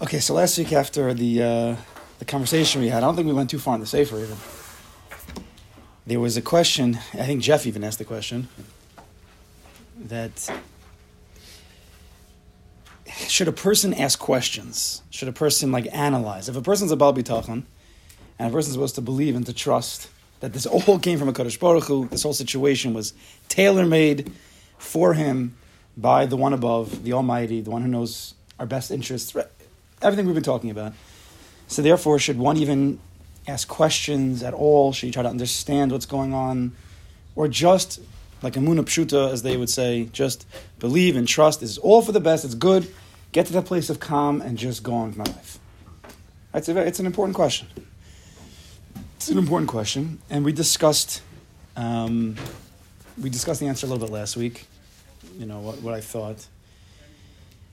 Okay, so last week after the uh, the conversation we had, I don't think we went too far in the safer even. There was a question. I think Jeff even asked the question that should a person ask questions? Should a person like analyze? If a person's a bal bitachon, and a person's supposed to believe and to trust that this all came from a Kadosh Baruch Hu, this whole situation was tailor made for him by the one above, the Almighty, the one who knows our best interests, everything we've been talking about. So therefore, should one even ask questions at all? Should you try to understand what's going on? Or just, like a Pshuta, as they would say, just believe and trust. This is all for the best, it's good. Get to that place of calm and just go on with my life. It's, a very, it's an important question. It's an important question. And we discussed, um, we discussed the answer a little bit last week. You know, what, what I thought.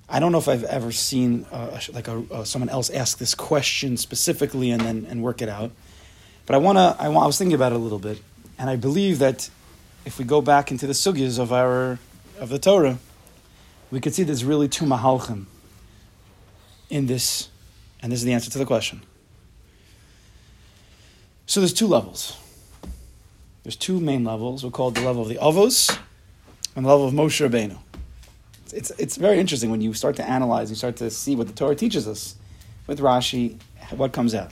I don't know if I've ever seen uh, like a, uh, someone else ask this question specifically and then and work it out. But I wanna, I, want, I was thinking about it a little bit, and I believe that if we go back into the sugyas of our of the Torah, we could see there's really two mahalchim in this, and this is the answer to the question. So there's two levels. There's two main levels. We'll call it the level of the avos and the level of Moshe Rabbeinu it's, it's very interesting when you start to analyze, you start to see what the Torah teaches us with Rashi, what comes out.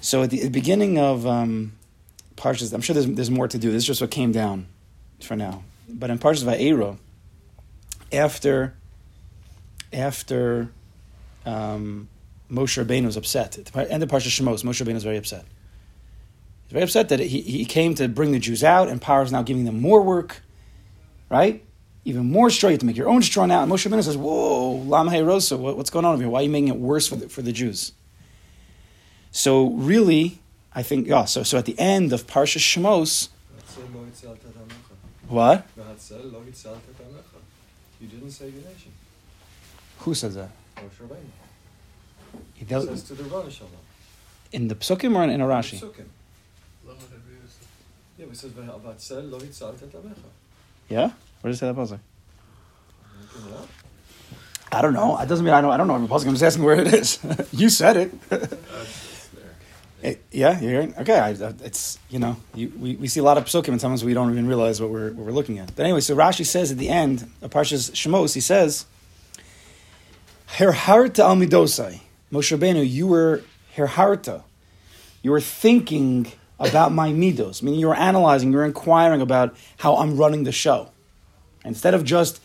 So at the, beginning of um, Parshas, I'm sure there's, there's more to do. This is just what came down for now. But in Parshas Va'era, after after um, Moshe Rabbeinu was upset, at the end of Parshas Shemos, Moshe Rabbeinu was very upset. He's very upset that he, he came to bring the Jews out, and power is now giving them more work, right? Even more straw. You have to make your own straw now. And Moshe Rabbeinu says, "Whoa, Lam Rosa, what, what's going on over here? Why are you making it worse for the, for the Jews?" So really, I think yeah. So so at the end of Parsha Shemos, what? You didn't save your nation. Who says that? Moshe Rabbeinu. He does, says to the Rosh in the Psukim or in, in a Rashi? Yeah, it says, "V'hatzel lo hitzalt et amecha." Yeah. Where did it say that pasuk? I don't know. It doesn't mean I know. I don't know every pasuk. I'm just asking where it is. you said it. it yeah, you're hearing. Okay, I, it's you know you, we, we see a lot of psukim and sometimes we don't even realize what we're what we're looking at. But anyway, so Rashi says at the end of Parshas Shemos, he says, "Herharta al midosai." Moshe Rabbeinu, you were herharta. You were thinking about my midos, meaning you were analyzing, you were inquiring about how I'm running the show. Instead of just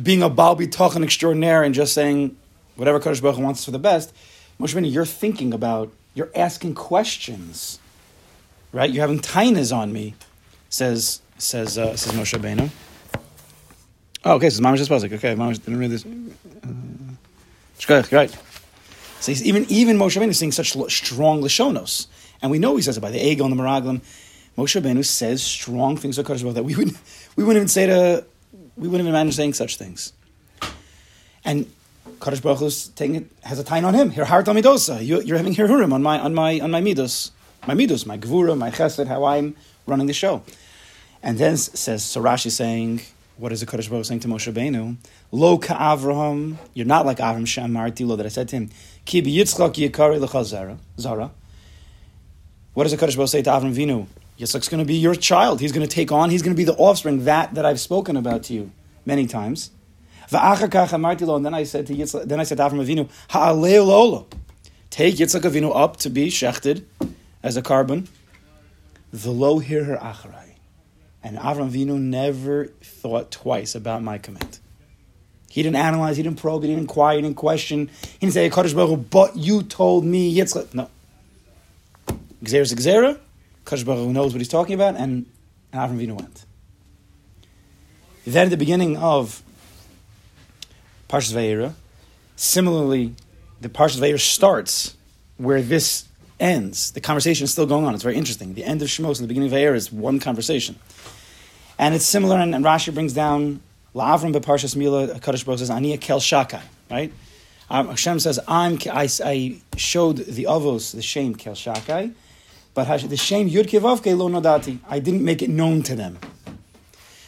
being a Baal Bitachon extraordinaire and just saying whatever Kadosh Baruch Hu wants for the best, Moshe Rabbeinu, you're thinking about, you're asking questions, right? You're having tainas on me, says says uh, says Moshe Rabbeinu. Oh, okay, so just Pasuk. Okay, Mamash didn't read this. Uh, right. So even even Moshe Rabbeinu is saying such strong lashonos, and we know he says it by the Egel and the Meraglim. Moshe Rabbeinu says strong things to Kadosh Baruch that we wouldn't we wouldn't even say to we wouldn't even imagine saying such things. And Kadosh Baruch Hu's taking it has a time on him. Here heart midosa. You, you're having hirhurim on my on my on my midos, my midos, my gvura, my chesed, how I'm running the show. And then says Sarashi saying, what is the Kadosh Baruch saying to Moshe Rabbeinu? Lo ka Avraham, you're not like Avram Shamarti lo that I said to him. Ki Yitzchak yikari zara. What does the Kadosh Baruch say to Avram Vinu? Yitzchak's going to be your child. He's going to take on. He's going to be the offspring that that I've spoken about to you many times. And then I said to Yitzchak, then I said to Avram Avinu, Take Yitzchak Avinu up to be shechted as a carbon. V'lo her acharai. And Avram Avinu never thought twice about my command. He didn't analyze, he didn't probe, he didn't inquire, he didn't question. He didn't say, Baruch but you told me Yitzchak. No. Gzera is Kadosh Baruch knows what he's talking about, and, Avram Avinu went. Then at the beginning of Parshas Va'era, similarly, the Parshas Va'era starts where this ends. The conversation is still going on. It's very interesting. The end of Shemos and the beginning of Va'era is one conversation. And it's similar, and, and Rashi brings down La'avram beParshas Mila, Kadosh Baruch says, Aniya Kel Shakai, right? Um, Hashem says, I'm, I, I showed the Avos the shame Kel Shakai, but the shame Yud Kivavke lo nodati. I didn't make it known to them.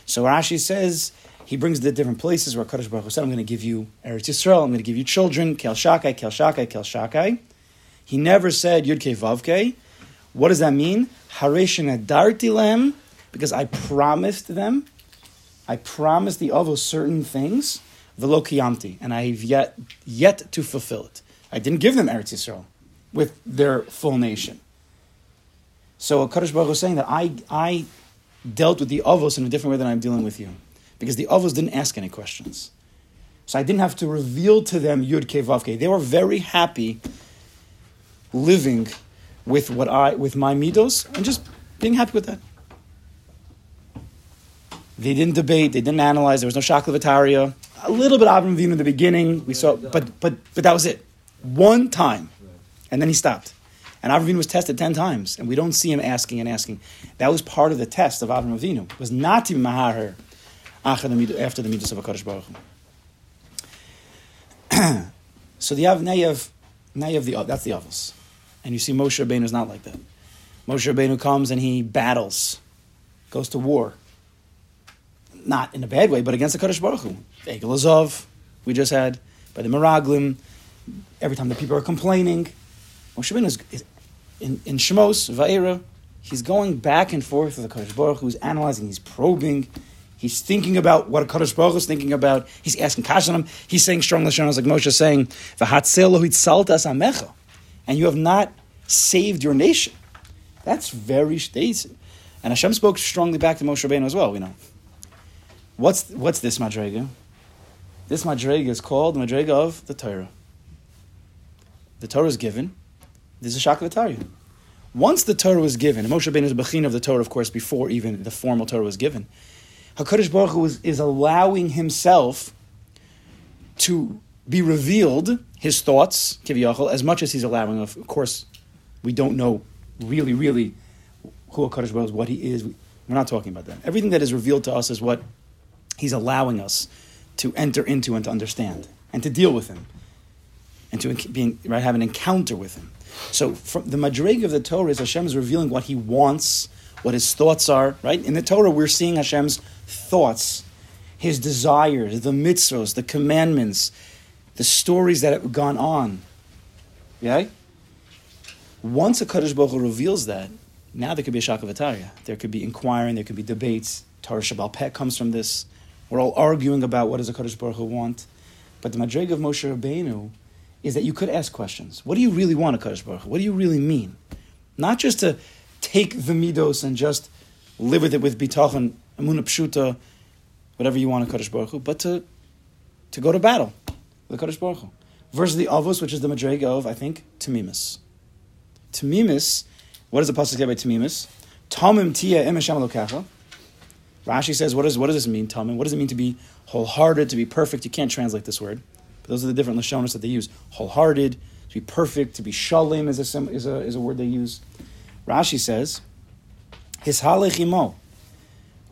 So Rashi says he brings the different places where Kadosh Baruch Hu said, "I'm going to give you Eretz Yisrael. I'm going to give you children. Kel Shakai, Kel Shakai, Kel Shakai." He never said Yud Kei Vav What does that mean? Hareshin Adarti Lem, because I promised them. I promised the Avos certain things, velo kiyamti, and I have yet yet to fulfill it. I didn't give them Eretz Yisrael with their full nation. So Kadosh Baruch is saying that I I dealt with the Avos in a different way than I'm dealing with you, because the Avos didn't ask any questions. So I didn't have to reveal to them Yud Kei Vav. They were very happy living with what I with my midos and just being happy with that. They didn't debate. They didn't analyze. There was no shaklavataria. A little bit of Avram Avinu in the beginning. We saw, but but but that was it. One time, and then he stopped. And Avram was tested ten times, and we don't see him asking and asking. That was part of the test of Avram Avinu. Was not to maharer after the midas of Hakadosh Baruch Hu. so the now you have now you have the that's the avos, and you see Moshe Rabbeinu is not like that. Moshe Rabbeinu comes and he battles, goes to war not in a bad way, but against the Kaddish Baruch Hu. Azov, we just had, by the Meraglim, every time the people are complaining. Moshe Rabbeinu is, is in, in Shemos, Va'era, he's going back and forth with the Kaddish Baruch he's analyzing, he's probing, he's thinking about what a Kaddish Baruch is thinking about, he's asking Kash on him, he's saying strong Lashonas, like Moshe saying, amecha, and you have not saved your nation. That's very, and Hashem spoke strongly back to Moshe Rabbeinu as well, we know. What's what's this madrega? This madrega is called the madrega of the Torah. The Torah is given. This is Shakavatari. Once the Torah was given, Moshe Rabbeinu is bechin of the Torah, of course, before even the formal Torah was given. Hakadosh Baruch Hu is, is allowing himself to be revealed, his thoughts, kiviyachol, as much as he's allowing. Of, of course, we don't know really, really who Hakadosh Baruch is, what he is. We're not talking about that. Everything that is revealed to us is what He's allowing us to enter into and to understand and to deal with Him and to be, right, have an encounter with Him. So, from the madrig of the Torah is Hashem is revealing what He wants, what His thoughts are. Right in the Torah, we're seeing Hashem's thoughts, His desires, the mitzvos, the commandments, the stories that have gone on. Yeah. Once a Kaddish Baruch reveals that, now there could be a shakavataria. There could be inquiring. There could be debates. Torah Shabbal Peh comes from this. We're all arguing about what does a Kaddish Baruch want. But the madrig of Moshe Rabbeinu is that you could ask questions. What do you really want, Kaddish Baruch What do you really mean? Not just to take the midos and just live with it with bitachon, amuna pshuta, whatever you want, Kaddish Baruch but to, to go to battle with Kaddish Baruch. Versus the avos, which is the madrig of, I think, tamimus. Tamimus, what does the pasuk say by tamimus? Tamim tia em Hashem Rashi says, what, is, what does this mean, Talmud? What does it mean to be wholehearted, to be perfect? You can't translate this word. But those are the different Lashonas that they use. Wholehearted, to be perfect, to be shalim is a, is a, is a word they use. Rashi says, His halechimo,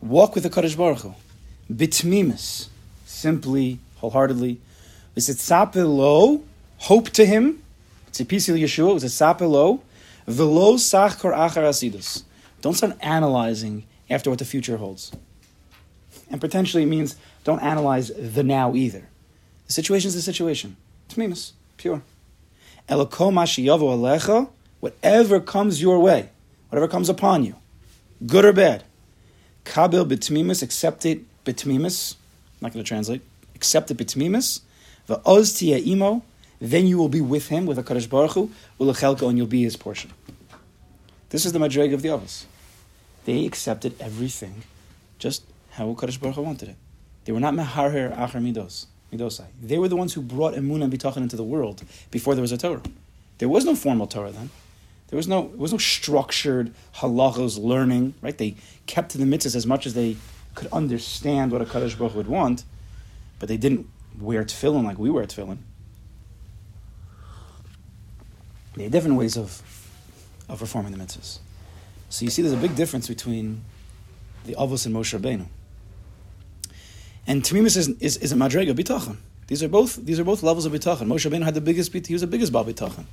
walk with the Kaddish Baruch Hu. Bitmimis, simply, wholeheartedly. lo, hope to him. Tzipisil Yeshua, was it lo, velo sachkor achar asidus. Don't start analyzing after what the future holds. And potentially it means don't analyze the now either. The situation is the situation. It's mimus, pure. alecha, whatever comes your way, whatever comes upon you, good or bad, kabil bitmimus, accept it bitmimus, I'm not going to translate, accept it bitmimus, va'oz imo, then you will be with him, with a Kaddish Baruch Hu, and you'll be his portion. This is the madreg of the Avos. They accepted everything just how Kaddish Baruch Hu wanted it. They were not meharher achar midos, midosai. They were the ones who brought emunah and bitachon into the world before there was a Torah. There was no formal Torah then. There was no, there was no structured halachos learning, right? They kept to the mitzvahs as much as they could understand what a Kaddish Baruch would want, but they didn't wear tefillin like we wear tefillin. They had different ways of, of performing the mitzvahs. So you see, there's a big difference between the Avos and Moshe Rabbeinu. And Tamimus is, is, is a Madrega Bitachon. These are both these are both levels of bitachon. Moshe Rabbeinu had the biggest he was the biggest bal bitachon.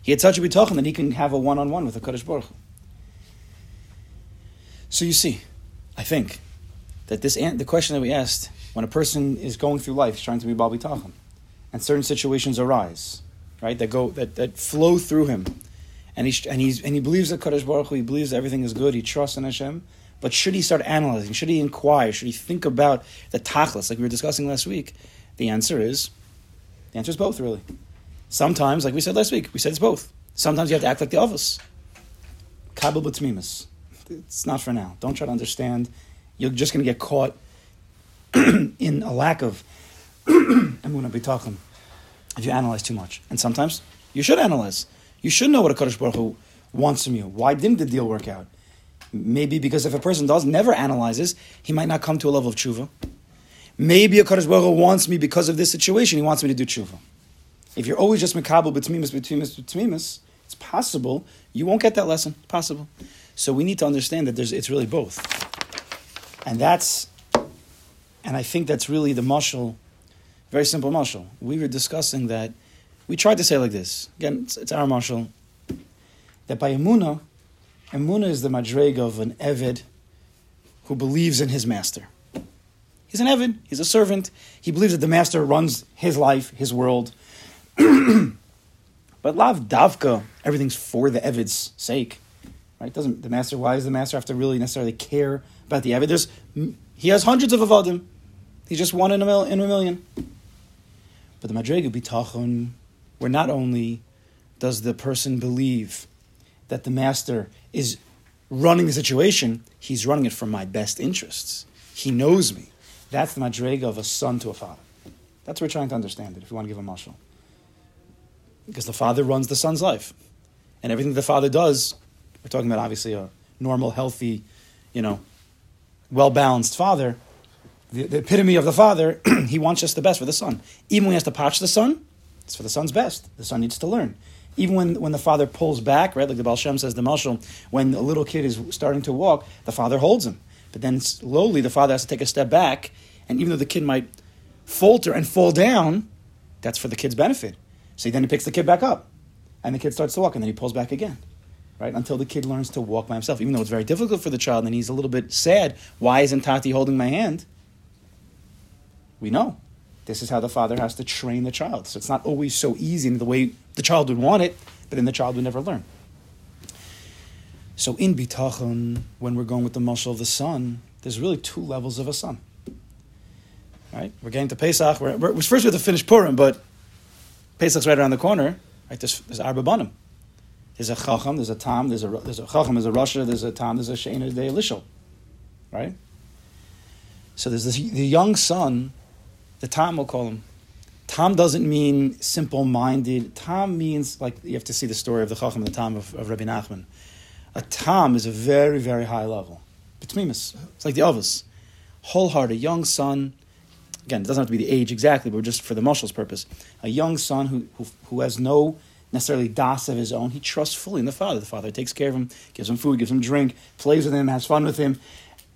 He had such a bitachon that he can have a one on one with the Kaddish Baruch. So you see, I think that this the question that we asked when a person is going through life, trying to be Baal Bitachon, and certain situations arise, right, that go that, that flow through him, and he and he's and he believes that Kadosh Baruch Hu, he believes everything is good, he trusts in Hashem. But should he start analyzing? Should he inquire? Should he think about the tachlis, like we were discussing last week? The answer is, the answer is both, really. Sometimes, like we said last week, we said it's both. Sometimes you have to act like the office. Kabel b'tmimus. It's not for now. Don't try to understand. You're just going to get caught in a lack of emunah b'tachon if you analyze too much. And sometimes you should analyze. You should know what a Kadosh Baruch Hu wants from you. Why didn't the deal work out? Maybe because if a person does never analyzes, he might not come to a level of tshuva. Maybe a Kadosh Baruch Hu wants me because of this situation. He wants me to do tshuva. If you're always just mekabel betmimus, betmimus, betmimus, it's possible you won't get that lesson. Possible. So we need to understand that there's, it's really both, and that's, and I think that's really the mushal, very simple mushal. We were discussing that. We tried to say like this again. It's, it's our mushal that by emuna, emuna is the madrega of an eved who believes in his master. He's an eved. He's a servant. He believes that the master runs his life, his world. but lav davka, everything's for the Evid's sake. Right? Doesn't the master? Why does the master have to really necessarily care about the Evid? There's he has hundreds of avadim. He's just one in a, mil, in a million. But the madrega bitachon, where not only does the person believe that the master is running the situation, he's running it for my best interests. He knows me. That's the madrega of a son to a father. That's what we're trying to understand it, if you want to give a mashal. Because the father runs the son's life. And everything the father does, we're talking about obviously a normal, healthy, you know, well balanced father. The, the, epitome of the father, he wants just the best for the son. Even when he has to patch the son, it's for the son's best. The son needs to learn. Even when, when the father pulls back, right, like the Baal Shem says, the Mashal, when a little kid is starting to walk, the father holds him. But then slowly the father has to take a step back, and even though the kid might falter and fall down, that's for the kid's benefit. So then he picks the kid back up, and the kid starts to walk, and then he pulls back again, right? Until the kid learns to walk by himself. Even though it's very difficult for the child, and he's a little bit sad. Why isn't Tati holding my hand? We know this is how the father has to train the child. So it's not always so easy in the way the child would want it, but then the child would never learn. So in bitachon, when we're going with the mashal of the son, there's really two levels of a son. Right? We're getting to Pesach. We're, we're, first we have to finish Purim, but Pesach's right around the corner. Right? There's, there's Arba Banim. There's a Chacham, there's a Tam, there's a, there's a Chacham, there's a Rasha, there's a Tam, there's a Sheina, there's a. Right? So there's this, the young son, the Tom we'll call him. Tom doesn't mean simple minded. Tom means, like, you have to see the story of the Chacham the Tam of, of Rabbi Nachman. A Tam is a very, very high level. Betmimus. It's like the Ovis. Wholehearted, young son, again, it doesn't have to be the age exactly, but just for the mashal's purpose. A young son who, who, who has no necessarily das of his own, he trusts fully in the father. The father takes care of him, gives him food, gives him drink, plays with him, has fun with him.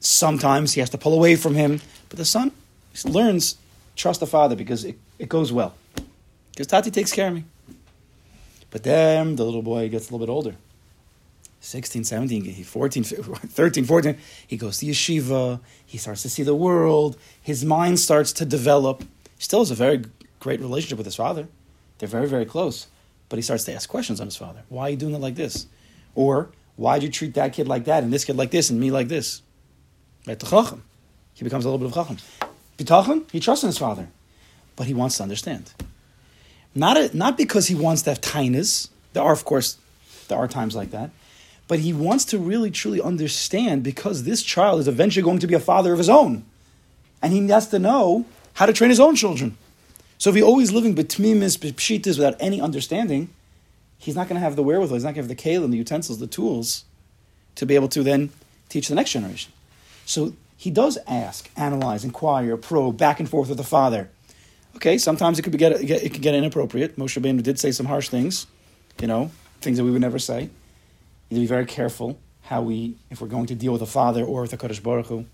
Sometimes he has to pull away from him, but the son learns trust the father because it, it goes well. Because Tati takes care of me. But then the little boy gets a little bit older. 16, 17, 14, 13, 14, he goes to yeshiva, he starts to see the world, his mind starts to develop. Still has a very great relationship with his father. They're very, very close. But he starts to ask questions on his father. Why are you doing it like this? Or, why did you treat that kid like that and this kid like this and me like this? Right Chacham. He becomes a little bit of Chacham. Bitachon, he trusts in his father. But he wants to understand. Not, a, not because he wants to have tainas. There are, of course, there are times like that but he wants to really truly understand because this child is eventually going to be a father of his own. And he has to know how to train his own children. So if he's always living betmimis, pshitas without any understanding, he's not going to have the wherewithal, he's not going to have the kalim, the utensils, the tools to be able to then teach the next generation. So he does ask, analyze, inquire, probe, back and forth with the father. Okay, sometimes it could be get, it could get inappropriate. Moshe Rabbeinu did say some harsh things, you know, things that we would never say You need to be very careful how we, if we're going to deal with a father or with a Kaddish Baruch Hu,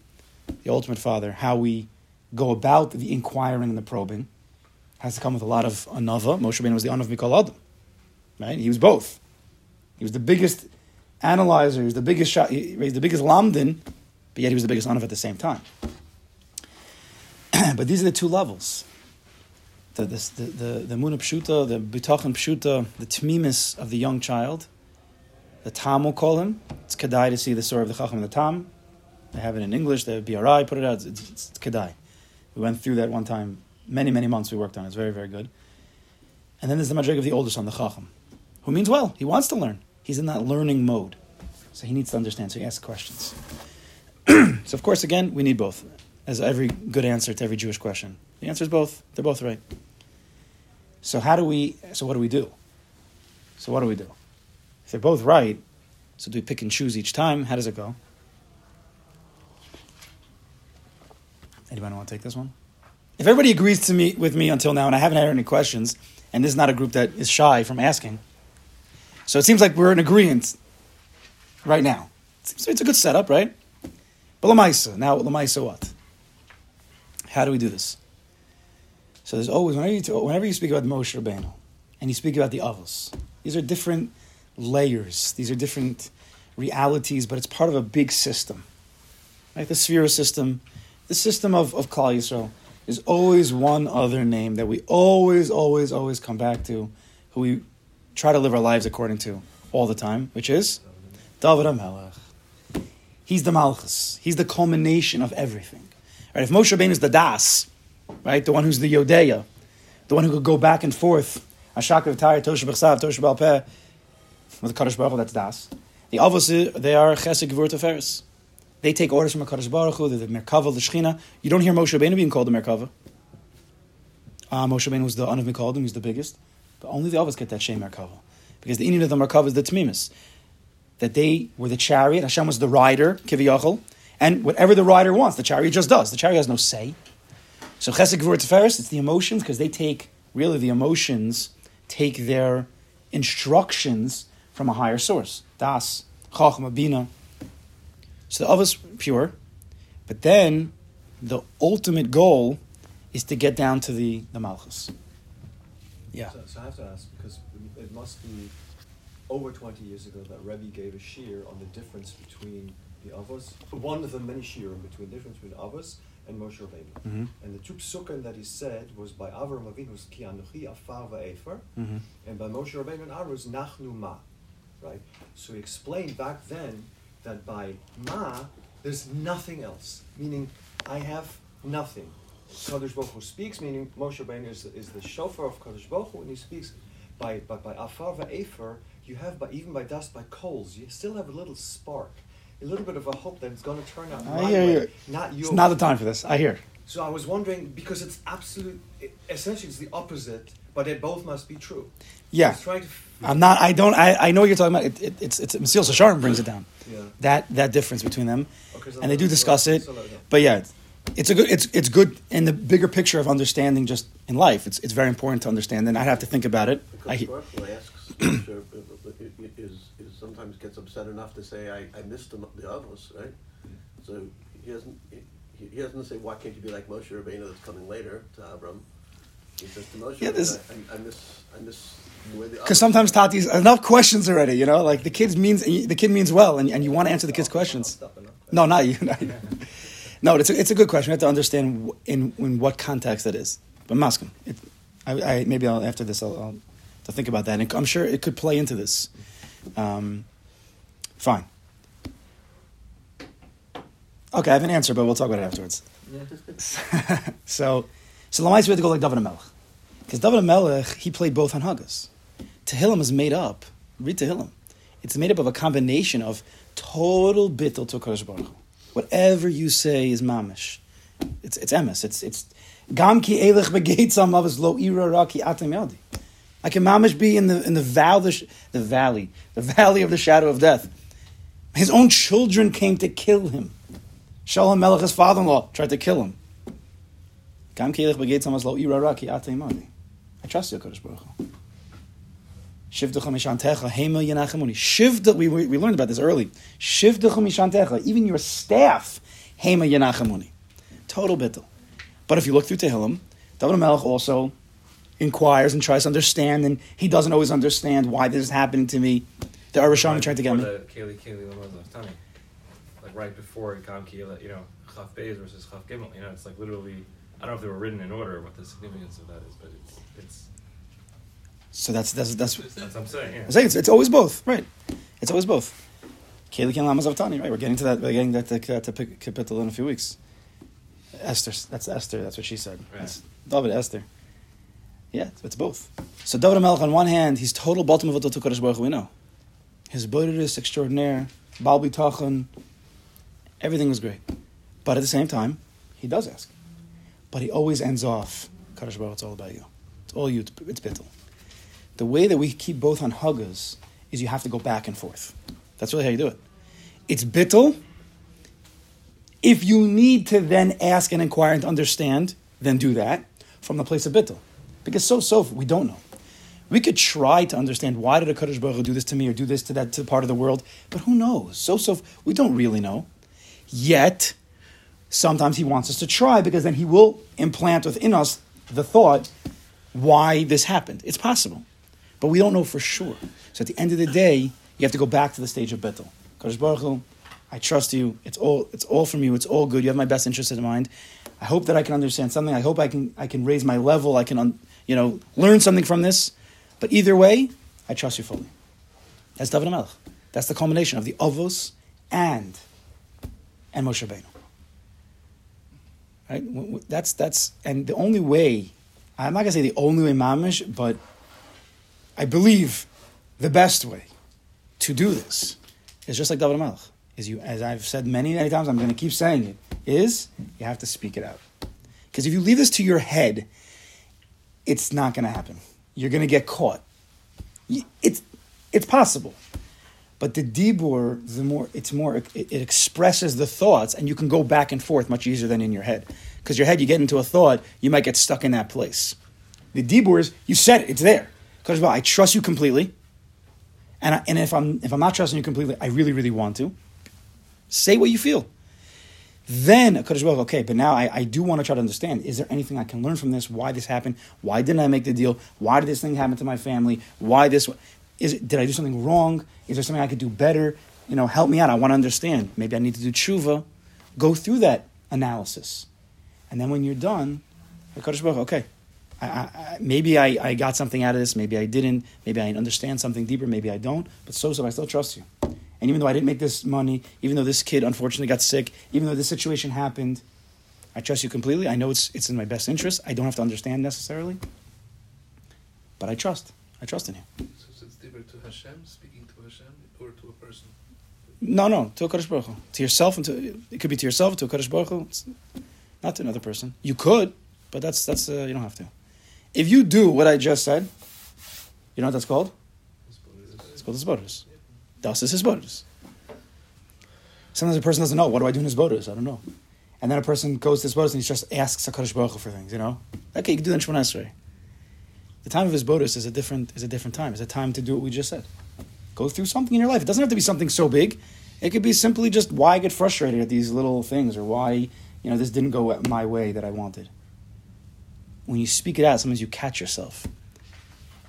the ultimate father, how we go about the inquiring and the probing has to come with a lot of anava. Moshe Rabbeinu was the anav mikol adam, right? He was both. He was the biggest analyzer. He was the biggest shot. He was the biggest lamdin, but yet he was the biggest anav at the same time. but these are the two levels. The the the the, the Muna Pshuta, the Bitachon Pshuta, the Tmimis of the young child. The Tam will call him. It's Kedai to see the story of the Chacham and the Tam. They have it in English. The BRI put it out. It's, it's, it's Kedai. We went through that one time. Many many months we worked on it. It's very very good. And then there's the Madrig of the older son, the Chacham, who means well. He wants to learn. He's in that learning mode, so he needs to understand. So he asks questions. so of course, again, we need both as every good answer to every Jewish question. The answer is both. They're both right. So how do we? So what do we do? So what do we do? If they're both right, so do we pick and choose each time? How does it go? Anybody want to take this one? If everybody agrees to me with me until now, and I haven't had any questions, and this is not a group that is shy from asking, so it seems like we're in agreement right now. It's a good setup, right? But Lamaisa, now Lamaisa what? How do we do this? So there's always whenever you, whenever you speak about Moshe Rabbeinu and you speak about the Avos, these are different layers. These are different realities, but it's part of a big system. Right? The sphere system, the system of, of Klal Yisrael, is always one other name that we always, always, always come back to, who we try to live our lives according to all the time, which is David HaMelech. He's the Malchus. He's the culmination of everything. Right? If Moshe Rabbeinu is the Das, right, the one who's the Yodeya, the one who could go back and forth, Ashak V'Tayr, Tosha B'Chsav, Tosha B'Alpeh, with the Kadosh Baruch Hu, that's Das. The Avos, they are Chesed Gevur Teferes. They take orders from a Kadosh Baruch Hu, they're the Merkava, the Shechina. You don't hear Moshe Rabbeinu being called the Merkava. Uh, Moshe Rabbeinu was the Anav Mikodim, he's the biggest. But only the Avos get that Shem Merkava. Because the Indian of the Merkava is the Tmimis. That they were the chariot, Hashem was the rider, Kiviyachol, and whatever the rider wants, the chariot just does. The chariot has no say. So Chesed Gevur Teferes, it's the emotions, because they take, really the emotions take their instructions from a higher source. Das, Chachma, Bina. So the Avos pure, but then the ultimate goal is to get down to the, the Malchus. Yeah. So, so I have to ask because it must be over 20 years ago that Rebbe gave a shiur on the difference between the Avos, one of the many shear in between the difference between Avos and Moshe Rabbeinu. Mhm. And the two psukim that he said was by Avram Avinu's Ki Anuchi Afar Va'efer, Mhm. and by Moshe Rabbeinu and Aaron's Nachnu Ma, right? So he explained back then that by Ma, there's nothing else, meaning I have nothing. Kadosh Baruch Hu speaks, meaning Moshe Rabbeinu is, is the shofar of Kadosh Baruch Hu, and he speaks by by, by Afar Va'efer, you have by even by dust by coals, you still have a little spark, a little bit of a hope that it's going to turn out I hear way, you. not. It's not the time for this. I hear. So I was wondering because it's absolute, essentially it's the opposite, but they both must be true. Yeah. to. I'm not. I don't. I, I know what you're talking about. It, it, it's it's Mesilas Yesharim brings it down. Yeah. That that difference between them, Okay, so and they do discuss it. so. But yeah, it's, it's a good. It's it's good in the bigger picture of understanding just in life. It's it's very important to understand, and I have to think about it. I, Because he- Baruch Moshe, is, is sometimes gets upset enough to say, I, I missed the, the Avos, right? So he doesn't, he, he doesn't say, why can't you be like Moshe Rabbeinu that's coming later to Abram? He says to Moshe, Yeah, this- I, I miss, I miss the way the Because sometimes Tati's enough questions already. You know, like the kids means the kid means well, and, and you want to answer the kid's questions. No, not you. not you. No, it's a, it's a good question. We have to understand in in what context it is. But Maskim, I, I maybe I'll, after this I'll, I'll to think about that. And I'm sure it could play into this. Um, fine. Okay, I have an answer, but we'll talk about it afterwards. so, so Lamais we have to go like David Melech, because David Melech he played both on Hanhagas. Tehillim is made up. Read Tehillim. It's made up of a combination of total bittul to Kadosh Baruch. Whatever you say is mamish. It's it's emes. It's it's gam ki elech begeitzam avos lo ira ra ki atem yadi. I can mamish be in the in the valley the, valley the valley of the shadow of death. His own children came to kill him. Shaul Melech, his father-in-law, tried to kill him. I trust you, Kadosh Baruch Hu. We, we learned about this early. Even your staff, hema yenachemuni. Total bittul. But if you look through Tehillim, David Melech also inquires and tries to understand, and he doesn't always understand why this is happening to me. The Arishon tried to get me. The Kaylee Kaylee Lamaz Tani. Like right before Gam Kiyela, you know, Chaf Beis versus Chaf Gimel. You know, it's like literally I don't know if they were written in order, what the significance of that is, but it's it's So that's that's that's. that's what I'm saying. Yeah. I'm saying it's, it's always both, right? It's always both. Keli Ken Lamas Avtani, right? We're getting to that. We're getting that to, to Kapitel in a few weeks. Esther, that's Esther. That's what she said. Right. That's David Esther. Yeah, it's, both. So David Melech, on one hand, he's total Baltimore Vodot to Kodesh Baruch we know. His Boder is extraordinaire. Baal Bitachon, everything was great. But at the same time, he does ask. But he always ends off, Kodesh Baruch, it's all about you. It's all you, it's, bittul. The way that we keep both on huggas is you have to go back and forth. That's really how you do it. It's bittul. If you need to then ask and inquire and understand, then do that from the place of bittul. Because so so we don't know. We could try to understand why did a Kaddish Baruch Hu do this to me or do this to that to part of the world, but who knows? So so we don't really know. Yet, sometimes he wants us to try because then he will implant within us the thought why this happened. It's possible, but we don't know for sure. So at the end of the day, you have to go back to the stage of Betel. Kaddish Baruch Hu, I trust you. It's all it's all from you. It's all good. You have my best interest in mind. I hope that I can understand something. I hope I can I can raise my level. I can un, you know learn something from this. But either way, I trust you fully. That's David Melech. That's the culmination of the Avos and and Moshe Rabbeinu. Right? That's that's and the only way. I'm not gonna say the only way, mamish, but I believe the best way to do this is just like David Melech. Is you, as I've said many, many times, I'm going to keep saying it. Is you have to speak it out. Because if you leave this to your head, it's not going to happen. You're going to get caught. It's it's possible, but the dibur, the more it's more, it, it expresses the thoughts, and you can go back and forth much easier than in your head. Because your head, you get into a thought, you might get stuck in that place. The dibur is you said it, it's there. Because well, I trust you completely. And, I, and if I'm if I'm not trusting you completely, I really really want to. Say what you feel. Then Hakadosh Baruch okay, but now I, I do want to try to understand: is there anything I can learn from this? Why this happened? Why didn't I make the deal? Why did this thing happen to my family? Why this? Is it, did I do something wrong? Is there something I could do better? You know, help me out. I want to understand. Maybe I need to do tshuva. Go through that analysis, and then when you're done, Hakadosh Baruch okay, I, I, maybe I, I got something out of this, maybe I didn't, maybe I understand something deeper, maybe I don't, but so so I still trust you. And even though I didn't make this money, even though this kid unfortunately got sick, even though this situation happened, I trust you completely. I know it's it's in my best interest. I don't have to understand necessarily, but I trust. I trust in you. So it's different to Hashem, speaking to Hashem, or to a person. No, no, to a Kaddish Baruch Hu. To yourself and to it could be to yourself, to a Kaddish Baruch Hu. It's not to another person. You could, but that's that's uh, you don't have to. If you do what I just said, you know what that's called? It's called the hisbodus. Das is hisbodus. Sometimes a person doesn't know. What do I do in hisbodus? I don't know. And then a person goes to hisbodus and he just asks Hakadosh Baruch for things. You know, okay, you can do that in Esrei. The time of hisbodus is a different is a different time. It's a time to do what we just said. Go through something in your life. It doesn't have to be something so big. It could be simply just why I get frustrated at these little things or why you know this didn't go my way that I wanted. When you speak it out, sometimes you catch yourself.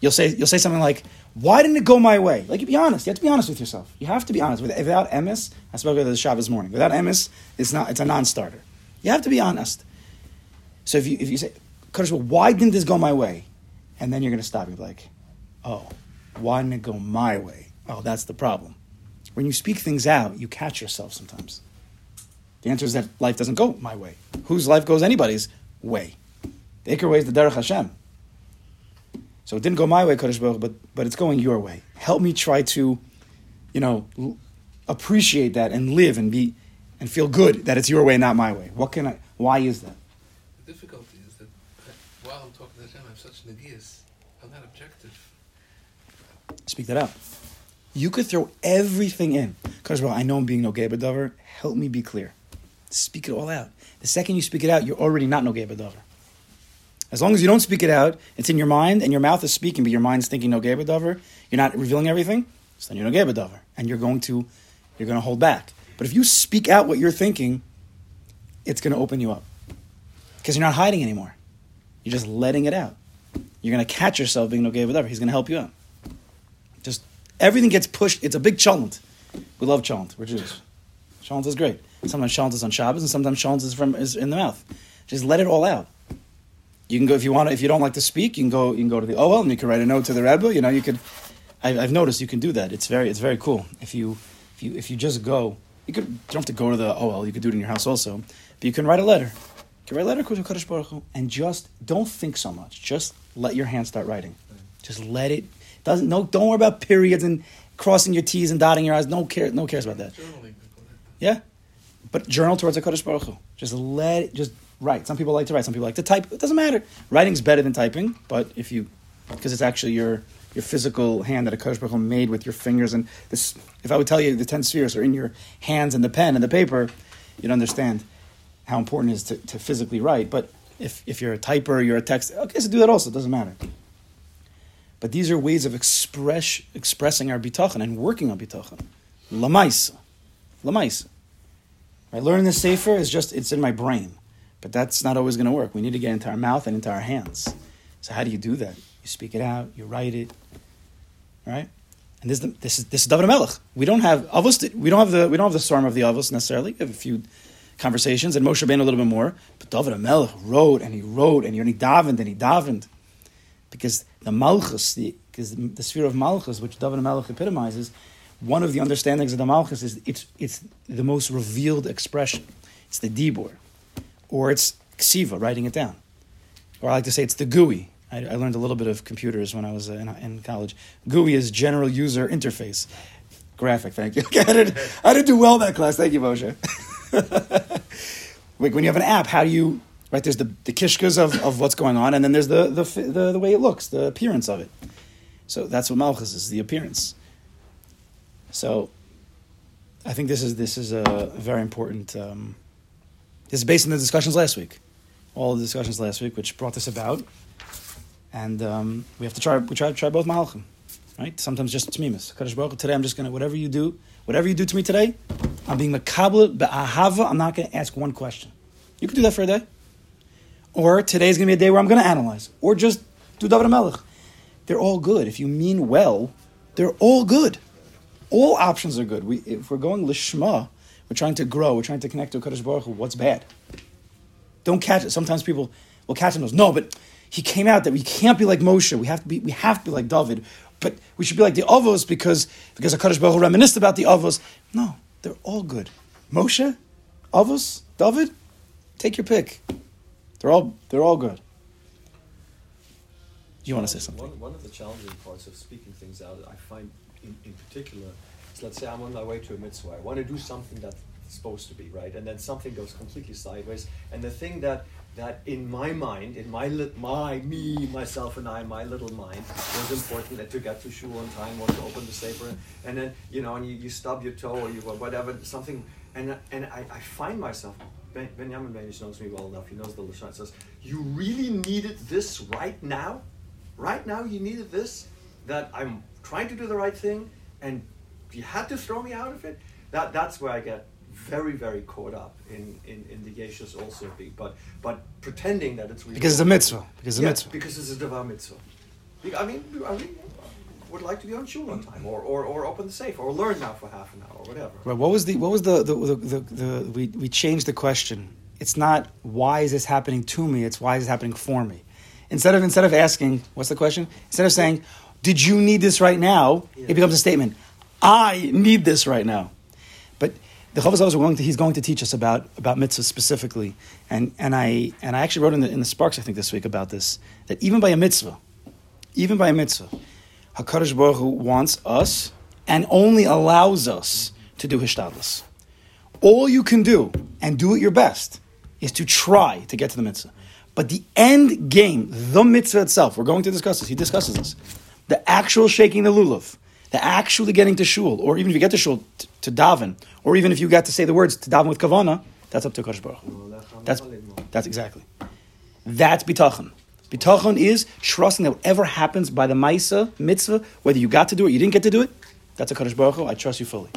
You'll say you'll say something like, "Why didn't it go my way?" Like you be honest. You have to be honest with yourself. You have to be honest. With- Without emes, I spoke about this Shabbos morning. Without emes, it's not. It's a non-starter. You have to be honest. So if you if you say, "Kodesh, why didn't this go my way?" and then you're going to stop. You're like, "Oh, why didn't it go my way?" Oh, that's the problem. When you speak things out, you catch yourself sometimes. The answer is that life doesn't go my way. Whose life goes anybody's way? The Iker way is the Derech Hashem. So it didn't go my way, Kodesh Baruch, but but it's going your way. Help me try to, you know, l- appreciate that and live and be and feel good that it's your way, not my way. What can I? Why is that? The difficulty is that uh, while I'm talking to Hashem, I have such negias. I'm not objective. Speak that out. You could throw everything in. Kodesh Baruch, I know I'm being no B'davar. Help me be clear. Speak it all out. The second you speak it out, you're already not no B'davar. As long as you don't speak it out, it's in your mind, and your mouth is speaking, but your mind's thinking no B'davar. You're not revealing everything. So then you're no B'davar, and you're going to you're going to hold back. But if you speak out what you're thinking, it's going to open you up because you're not hiding anymore. You're just letting it out. You're going to catch yourself being no B'davar. He's going to help you out. Just everything gets pushed. It's a big chalent. We love chalent. We're Jews. Chalent is great. Sometimes chalent is on Shabbos, and sometimes chalent is from is in the mouth. Just let it all out. You can go if you want. to If you don't like to speak, you can go. You can go to the Ohel and you can write a note to the Rebbe. You know, you could. I, I've noticed you can do that. It's very, it's very cool. If you, if you, if you just go, you could. You don't have to go to the Ohel. You could do it in your house also. But you can write a letter. You can write a letter to Kadosh Baruch Hu, and just don't think so much. Just let your hand start writing. Just let it. Doesn't no. Don't worry about periods and crossing your T's and dotting your I's. No care. No cares about that. Yeah, but journal towards a Kodesh Baruch Hu. Just let it, just write. Some people like to write. Some people like to type. It doesn't matter. Writing's better than typing, but if you, because it's actually your your physical hand that a Kodesh made with your fingers and this. If I would tell you the ten spheres are in your hands and the pen and the paper, you'd understand how important it is to, to physically write. But if if you're a typer, you're a text. Okay, so do that also. It doesn't matter. But these are ways of express, expressing our bitachon and working on bitachon. Lamaisa. Lamaisa. Right? Learning the Sefer is just, it's in my brain. But that's not always going to work. We need to get into our mouth and into our hands. So how do you do that? You speak it out, you write it, right? And this, this is this is David Melech. We don't have avos. We don't have the we don't have the storm of the avos necessarily. We have a few conversations, and Moshe Rabbeinu a little bit more. But David Melech wrote and he wrote and he davened and he davened because the Malchus, the because the, the sphere of Malchus, which David Melech epitomizes, one of the understandings of the Malchus is it's it's the most revealed expression. It's the dibur, or it's ksiva, writing it down, or I like to say it's the GUI. I, I learned a little bit of computers when I was uh, in, in college. GUI is General User Interface. Graphic, thank you. I, didn't, I didn't do well that class. Thank you, Moshe. Like when you have an app, how do you right? There's the, the kishkas of, of what's going on, and then there's the, the the the way it looks, the appearance of it. So that's what malchus is, the appearance. So I think this is this is a very important. Um, this is based on the discussions last week, all the discussions last week, which brought this about, and um, we have to try. We try to try both malachim, right? Sometimes just tmimis. Kadosh Baruch Today I'm just gonna whatever you do, whatever you do to me today, I'm being makabel be'ahava. I'm not gonna ask one question. You can do that for a day. Or today's going to be a day where I'm going to analyze. Or just do David Melech. They're all good. If you mean well, they're all good. All options are good. We, if we're going lishma, we're trying to grow, we're trying to connect to Kadosh Baruch Hu, what's bad? Don't catch it. Sometimes people will catch it no, but he came out that we can't be like Moshe. We have to be, we have to be like David. But we should be like the Avos because, because Kadosh Baruch Hu reminisced about the Avos. No, they're all good. Moshe, Avos, David, take your pick. They're all they're all good. Do you want to say something? One, one of the challenging parts of speaking things out, I find in, in particular, is let's say I'm on my way to a mitzvah. I want to do something that's supposed to be, right? And then something goes completely sideways. And the thing that, that in my mind, in my, li- my, me, myself and I, my little mind, was important that to get to shul on time or to open the sefer. And then, you know, and you, you stub your toe or you whatever, something. And, and I, I find myself, Ben, Benjamin Benish knows me well enough. He knows the Lashon. Says, "You really needed this right now, right now. You needed this. That I'm trying to do the right thing, and you had to throw me out of it. That that's where I get very very caught up in in, in the yeshus also big, but but pretending that it's really Because it's a mitzvah. Because it's a yeah, mitzvah. because it's a devar mitzvah. I mean, I mean, would like to be on shul on time, or, or, or open the safe, or learn now for half an hour, or whatever. Right, what was the what was the the, the, the, the we we changed the question. It's not why is this happening to me. It's why is it happening for me. Instead of instead of asking what's the question, instead of saying, "Did you need this right now?" It becomes a statement. I need this right now. But the Chavos is going to he's going to teach us about about mitzvahs specifically, and and I and I actually wrote in the in the Sparks I think this week about this that even by a mitzvah, even by a mitzvah, Hakadosh Baruch Hu wants us and only allows us to do hishtadlus. All you can do and do it your best is to try to get to the mitzvah. But the end game, the mitzvah itself, we're going to discuss this. He discusses this. The actual shaking the lulav, the actually getting to shul, or even if you get to shul to, to daven, or even if you got to say the words to daven with kavana, that's up to Hakadosh Baruch. That's that's exactly. That's bitachon. Bitachon is trusting that whatever happens by the Maisa mitzvah, whether you got to do it, you didn't get to do it, that's a Kaddish Baruch Hu, I trust you fully.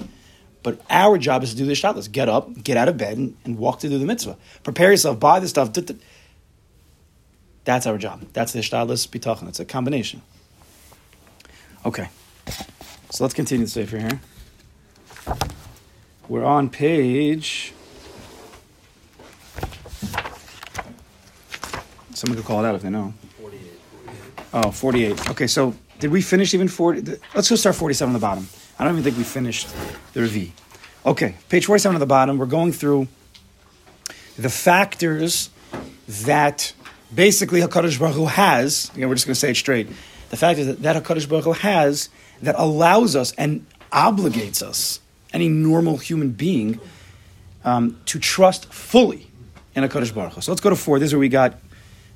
But our job is to do the shot. Get up, get out of bed, and, and walk to do the mitzvah. Prepare yourself, buy the stuff. That's our job. That's the shtadlis bitachon. It's a combination. Okay, so let's continue the sefer here. We're on page Someone could call it out if they know. 48. Oh, 48. Okay, so did we finish even 40? Let's go start 47 on the bottom. I don't even think we finished the Revi. Okay, page 47 on the bottom, we're going through the factors that basically HaKadosh Baruch Hu has, again, we're just going to say it straight, the fact is that, that HaKadosh Baruch Hu has that allows us and obligates us, any normal human being, um, to trust fully in HaKadosh Baruch Hu. So let's go to four. This is where we got,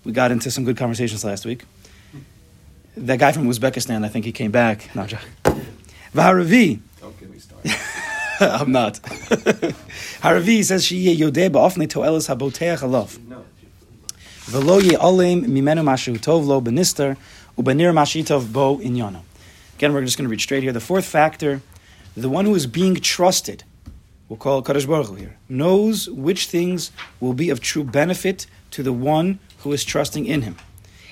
we got into some good conversations last week. That guy from Uzbekistan, I think he came back. No, Vaharavi. Don't get me started. I'm not. Haravi says she yodeh ba'ofne to'elas haboteach alav. No. V'lo ye'olim mimenu mashu tov lo benister ubenir mashitov bo inyano. Again, we're just going to read straight here. The fourth factor, the one who is being trusted, we'll call Kadosh Baruch Hu here, knows which things will be of true benefit to the one who is trusting in him.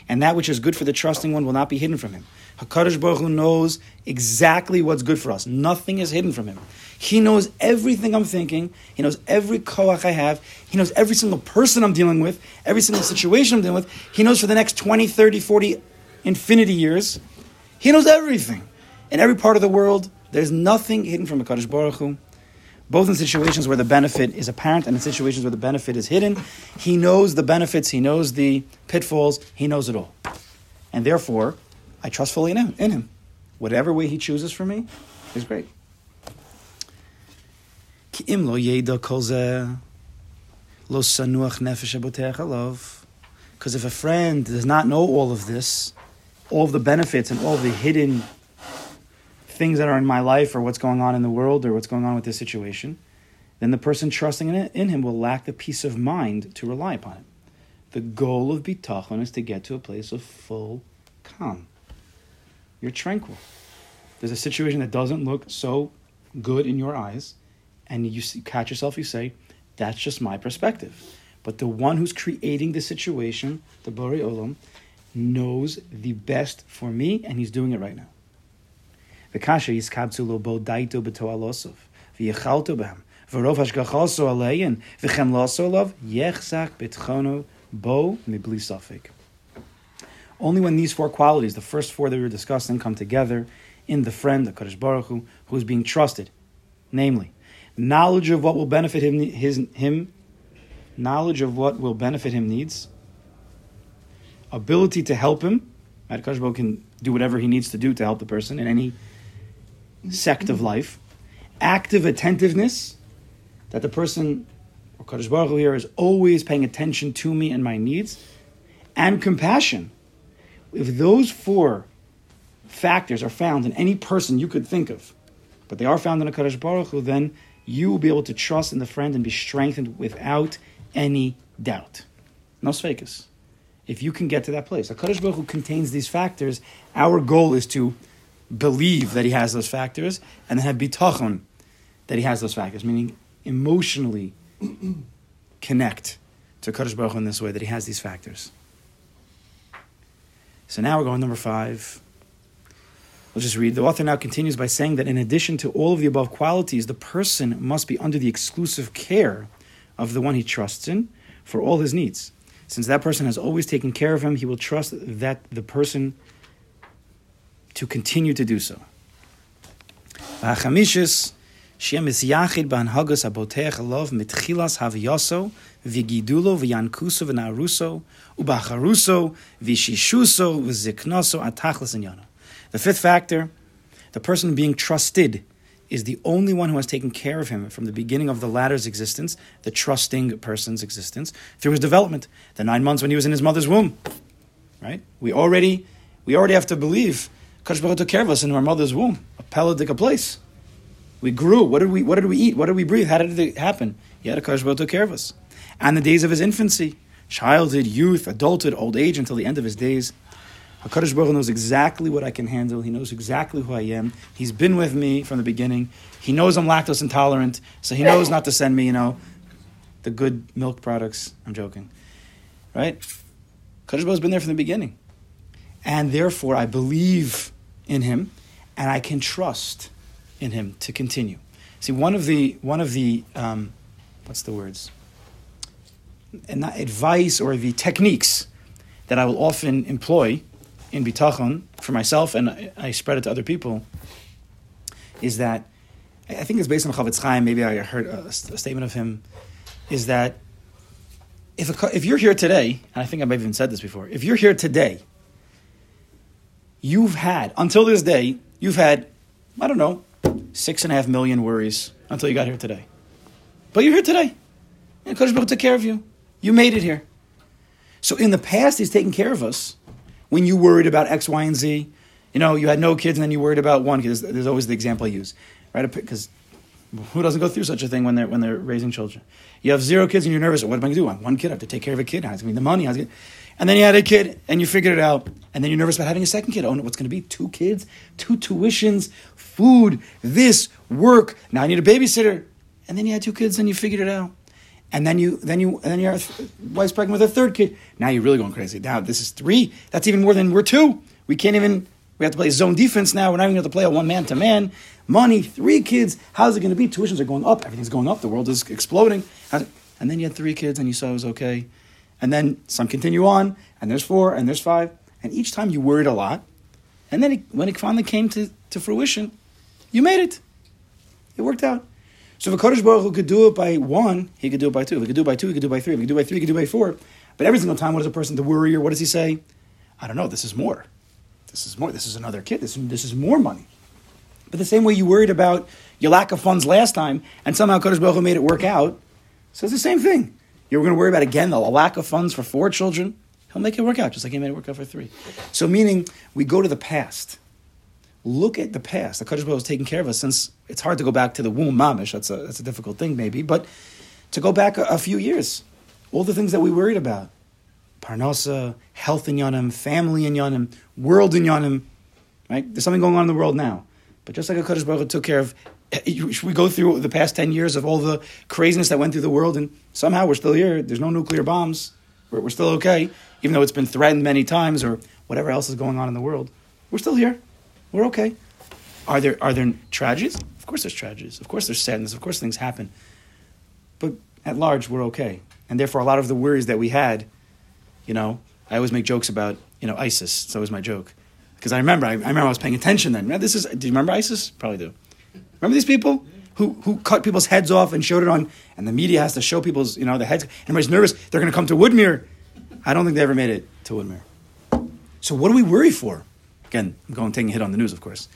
And that which is good for the trusting one will not be hidden from him. HaKadosh Baruch Hu knows exactly what's good for us. Nothing is hidden from him. He knows everything I'm thinking. He knows every koach I have. He knows every single person I'm dealing with, every single situation I'm dealing with. He knows for the next 20, 30, 40, infinity years. He knows everything. In every part of the world, there's nothing hidden from HaKadosh Baruch Hu. Both in situations where the benefit is apparent and in situations where the benefit is hidden. He knows the benefits, he knows the pitfalls, he knows it all. And therefore, I trust fully in him. In him. Whatever way he chooses for me is great. Because if a friend does not know all of this, all of the benefits and all of the hidden things that are in my life or what's going on in the world or what's going on with this situation, then the person trusting in, it, in him will lack the peace of mind to rely upon it. The goal of bitachon is to get to a place of full calm. You're tranquil. There's a situation that doesn't look so good in your eyes, and you catch yourself, you say, that's just my perspective. But the one who's creating the situation, the Bari Olam, knows the best for me, and he's doing it right now. Bo. Only when these four qualities, the first four that we were discussing, come together in the friend, the Kadosh Baruch Hu, who is being trusted, namely, knowledge of what will benefit him, his, him knowledge of what will benefit him needs, ability to help him. Baruch can do whatever he needs to do to help the person in any sect of life. Active attentiveness, that the person, or Kadosh Baruch Hu here, is always paying attention to me and my needs, and compassion. If those four factors are found in any person you could think of, but they are found in a Kadosh Baruch Hu, then you will be able to trust in the friend and be strengthened without any doubt. No sfekas. If you can get to that place. A Kadosh Baruch Hu contains these factors. Our goal is to believe that he has those factors and then have bitachon that he has those factors, meaning emotionally connect to Kadosh Baruch Hu in this way, that he has these factors. So now we're going number five. We'll just read. The author now continues by saying that in addition to all of the above qualities, the person must be under the exclusive care of the one he trusts in for all his needs. Since that person has always taken care of him, he will trust that the person to continue to do so. The fifth factor, the person being trusted is the only one who has taken care of him from the beginning of the latter's existence, the trusting person's existence, through his development, the nine months when he was in his mother's womb. Right? We already, we already have to believe Kadosh took care of us in our mother's womb, a pelagic place. We grew. What did we? What did we eat? What did we breathe? How did it happen? Kadosh Baruch took care of us. And the days of his infancy, childhood, youth, adulthood, old age, until the end of his days. Hakadosh Baruch knows exactly what I can handle. He knows exactly who I am. He's been with me from the beginning. He knows I'm lactose intolerant, so he knows not to send me, you know, the good milk products. I'm joking, right? Hakadosh Baruch Hu's been there from the beginning, and therefore I believe in him, and I can trust in him to continue. See, one of the one of the um, what's the words? And not advice or the techniques that I will often employ in bitachon for myself, and I, I spread it to other people, is that I I think it's based on Chofetz Chaim. Maybe I heard a, a statement of him. Is that if a, if you're here today, and I think I've even said this before, if you're here today, you've had until this day, you've had I don't know six and a half million worries until you got here today. But you're here today. And Kodesh Baruch took care of you. You made it here. So in the past, He's taken care of us. When you worried about X, Y, and Z, you know, you had no kids and then you worried about one kid. There's, there's always the example I use, right? Because who doesn't go through such a thing when they're when they're raising children? You have zero kids and you're nervous. What am I going to do? One kid. I have to take care of a kid. How's going to be the money? How's it? And then you had a kid and you figured it out. And then you're nervous about having a second kid. Oh, no, what's going to be? Two kids, two tuitions, food, this, work. Now I need a babysitter. And then you had two kids and you figured it out. And then you, then you, then your wife's pregnant with a third kid. Now you're really going crazy. Now this is three. That's even more than we're two. We can't even. We have to play zone defense now. We're not even going to play a one man to man. Money, three kids. How's it going to be? Tuitions are going up. Everything's going up. The world is exploding. And then you had three kids, and you saw it was okay. And then some continue on, and there's four, and there's five. And each time you worried a lot. And then it, when it finally came to, to fruition, you made it. It worked out. So if a Kodesh Baruch Hu could do it by one, he could do it by two. If he could do it by two, he could do it by three. If he could do it by three, he could do it by four. But every single time, what does a person to worry or what does he say? I don't know. This is more. This is more. This is another kid. This, this is more money. But the same way you worried about your lack of funds last time, and somehow Kodesh Baruch Hu made it work out. So it's the same thing. You're going to worry about again the lack of funds for four children. He'll make it work out, just like he made it work out for three. So meaning we go to the past. Look at the past. The Kodesh Baruch Hu has taken care of us since it's hard to go back to the womb mamish. That's a that's a difficult thing maybe, but to go back a, a few years, all the things that we worried about, parnasa, health inyanim, family inyanim, world inyanim, right? There's something going on in the world now. But just like a Kodesh Baruch Hu took care of, we go through the past 10 years of all the craziness that went through the world and somehow we're still here. There's no nuclear bombs. We're, we're still okay, even though it's been threatened many times or whatever else is going on in the world. We're still here. We're okay. Are there, are there tragedies? Of course there's tragedies. Of course there's sadness. Of course things happen. But at large, we're okay. And therefore, a lot of the worries that we had, you know, I always make jokes about, you know, ISIS. It's always my joke. Because I remember, I, I remember I was paying attention then. This is, do you remember ISIS? Probably do. Remember these people who, who cut people's heads off and showed it on, and the media has to show people's, you know, the heads. Everybody's nervous. They're going to come to Woodmere. I don't think they ever made it to Woodmere. So what do we worry for? Again, I'm going taking a hit on the news, of course.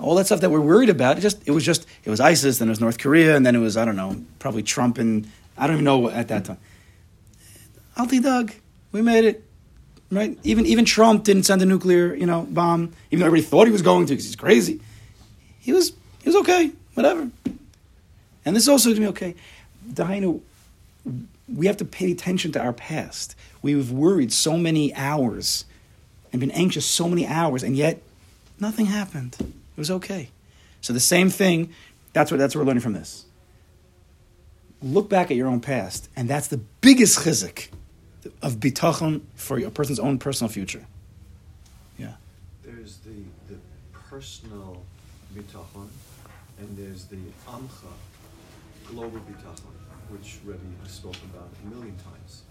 All that stuff that we're worried about, it just it was just it was ISIS, then it was North Korea, and then it was I don't know, probably Trump, and I don't even know at that time. Alti Doug, we made it, right? Even even Trump didn't send a nuclear you know bomb, even though everybody thought he was going to because he's crazy. He was he was okay, whatever. And this is also to be okay. Dainu, we have to pay attention to our past. We've worried so many hours and been anxious so many hours, and yet nothing happened. It was okay. So the same thing, that's what that's what we're learning from this. Look back at your own past, and that's the biggest chizuk of bitachon for a person's own personal future. Yeah. There's the, the personal bitachon, and there's the amcha, global bitachon, which Rebbe has spoken about a million times.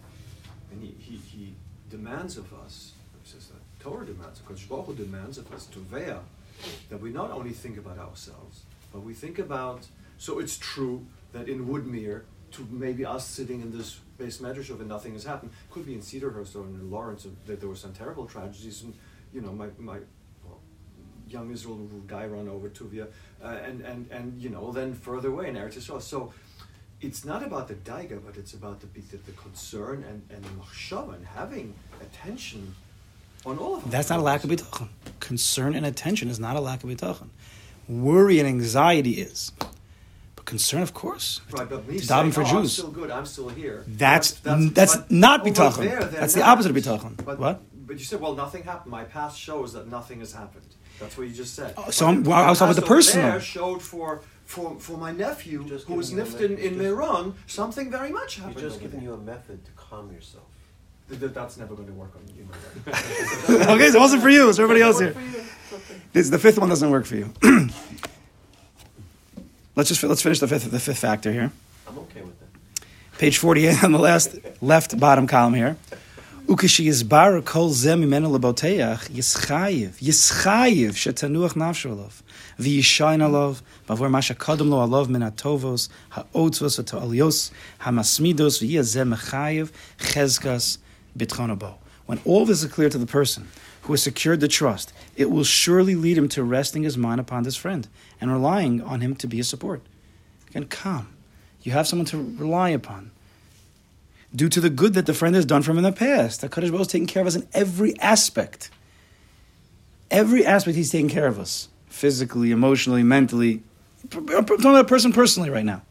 And he, he, he demands of us, he says that Torah demands, because Baruch demands of us to veya, that we not only think about ourselves, but we think about, so it's true that in Woodmere, to maybe us sitting in this beis medrash and nothing has happened, could be in Cedarhurst or in Lawrence, that there were some terrible tragedies, and you know, my, my well, young Israel guy run over Tuvia, uh, and, and, and you know, then further away in Eretz Yisrael. So it's not about the daiga, but it's about the, the, the concern and, and the and having attention on all of them. That's not a lack of bitachon. Concern and attention is not a lack of bitachon. Worry and anxiety is. But concern, of course. Right, but me saying, daven for oh, I'm still good, I'm still here. That's- that's but not over bitachon. there, they're That's the opposite of bitachon. But, What? But you said, well, nothing happened. My past shows that nothing has happened. That's what you just said. Oh, so But I'm- well, I was talking past about the over personal. There showed for, for, for my nephew, Just who was giving nifted in, me- in just- Meron, something very much happened. He's happened. just over giving you a method to calm yourself that, that's never going to work on you. okay, so it wasn't for you. It's for everybody else here. It's, the fifth one doesn't work for you. let's just let's finish the fifth the fifth factor here. I'm okay with that. Page forty-eight on the last left bottom column here. Ukashi is bar kol zem imenu leboteach yischayiv yischayiv shetanuach nafsholov v'yishayin alav bavor masha kadam lo alav min hatovos ha'otzvos ha'alios hamasmidos v'yazem mechayiv chezkas when all this is clear to the person who has secured the trust, it will surely lead him to resting his mind upon this friend and relying on him to be a support. Again, come, You have someone to rely upon. Due to the good that the friend has done for him in the past, the Kaddish Baruch is taking care of us in every aspect. Every aspect, he's taking care of us physically, emotionally, mentally. I'm talking about a person personally right now.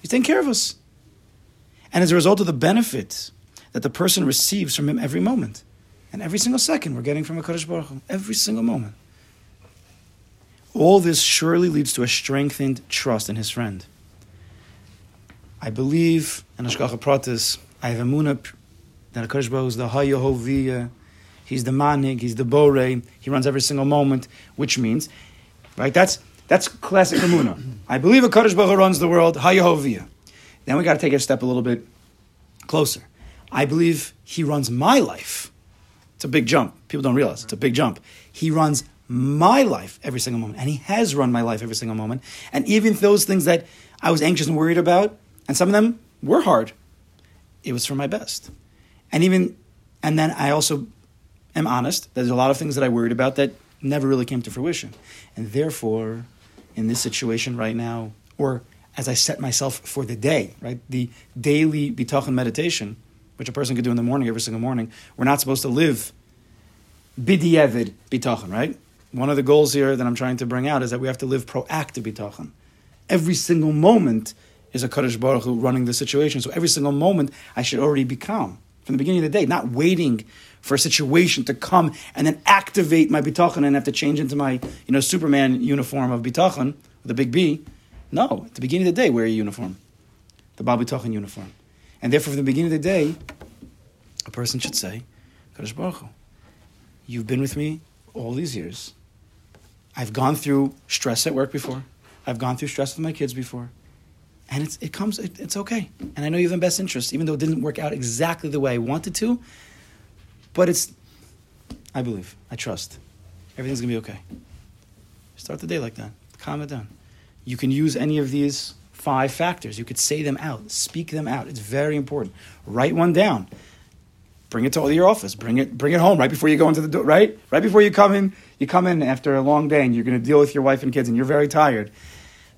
He's taking care of us. And as a result of the benefits that the person receives from him every moment. And every single second we're getting from a Kaddish Baruch Hu. Every single moment. All this surely leads to a strengthened trust in his friend. I believe in Hashgacha Pratis, I have a Emunah that HaKadosh Baruch Hu is the Hayahoviyah, he's the Manig, he's the Bore, he runs every single moment, which means, right, that's that's classic Emunah. I believe HaKadosh Baruch Hu runs the world, Hayahoviyah. Then we got to take it a step a little bit closer. I believe he runs my life. It's a big jump. People don't realize it's a big jump. He runs my life every single moment, and he has run my life every single moment. And even those things that I was anxious and worried about, and some of them were hard, it was for my best. And even, and then I also am honest. There's a lot of things that I worried about that never really came to fruition, and therefore, in this situation right now, or as I set myself for the day, right, the daily bitachon meditation, which a person could do in the morning every single morning, we're not supposed to live bidievid bitachon, right? One of the goals here that I'm trying to bring out is that we have to live proactive bitachon. Every single moment is a Kaddish Baruch Hu running the situation. So every single moment, I should already be calm from the beginning of the day, not waiting for a situation to come and then activate my bitachon and have to change into my, you know, Superman uniform of bitachon with a big B. No, at the beginning of the day, wear a uniform, the Baal bitachon uniform, and therefore, from the beginning of the day, a person should say, Kaddish Baruch Hu, you've been with me all these years. I've gone through stress at work before. I've gone through stress with my kids before. And it's, it comes, it, it's okay. And I know you have the best interest, even though it didn't work out exactly the way I wanted to. But it's, I believe, I trust. Everything's going to be okay. Start the day like that. Calm it down. You can use any of these five factors. You could say them out, speak them out. It's very important. Write one down. Bring it to your office. Bring it, bring it home right before you go into the door. Right, right before you come in. You come in after a long day, and you're going to deal with your wife and kids, and you're very tired.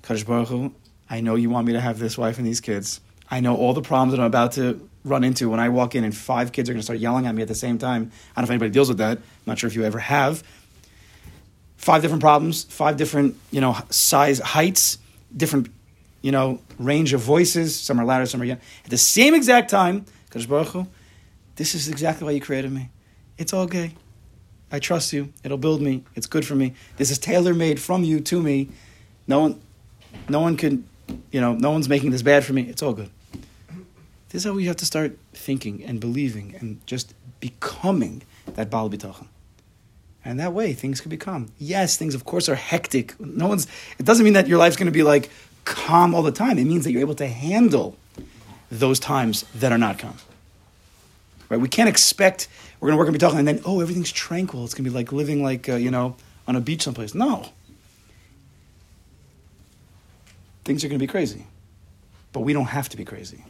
Kaddish Baruch Hu, I know you want me to have this wife and these kids. I know all the problems that I'm about to run into when I walk in and five kids are going to start yelling at me at the same time. I don't know if anybody deals with that. I'm not sure if you ever have. Five different problems, five different, you know, size, heights, different, you know, range of voices. Some are louder, some are young. At the same exact time, Baruch Hu, this is exactly why you created me. It's all gay. I trust you. It'll build me. It's good for me. This is tailor made from you to me. No one, no one can, you know, no one's making this bad for me. It's all good. This is how we have to start thinking and believing and just becoming that Baal Bitachon. And that way, things can become. Yes, things, of course, are hectic. No one's. It doesn't mean that your life's going to be like calm all the time. It means that you're able to handle those times that are not calm. Right? We can't expect we're going to work on bitachon and then oh everything's tranquil. It's going to be like living like uh, you know on a beach someplace. No. Things are going to be crazy, but we don't have to be crazy.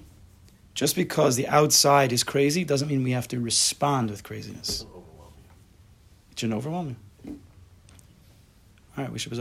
Just because the outside is crazy doesn't mean we have to respond with craziness. It shouldn't overwhelm you. All right, we should be.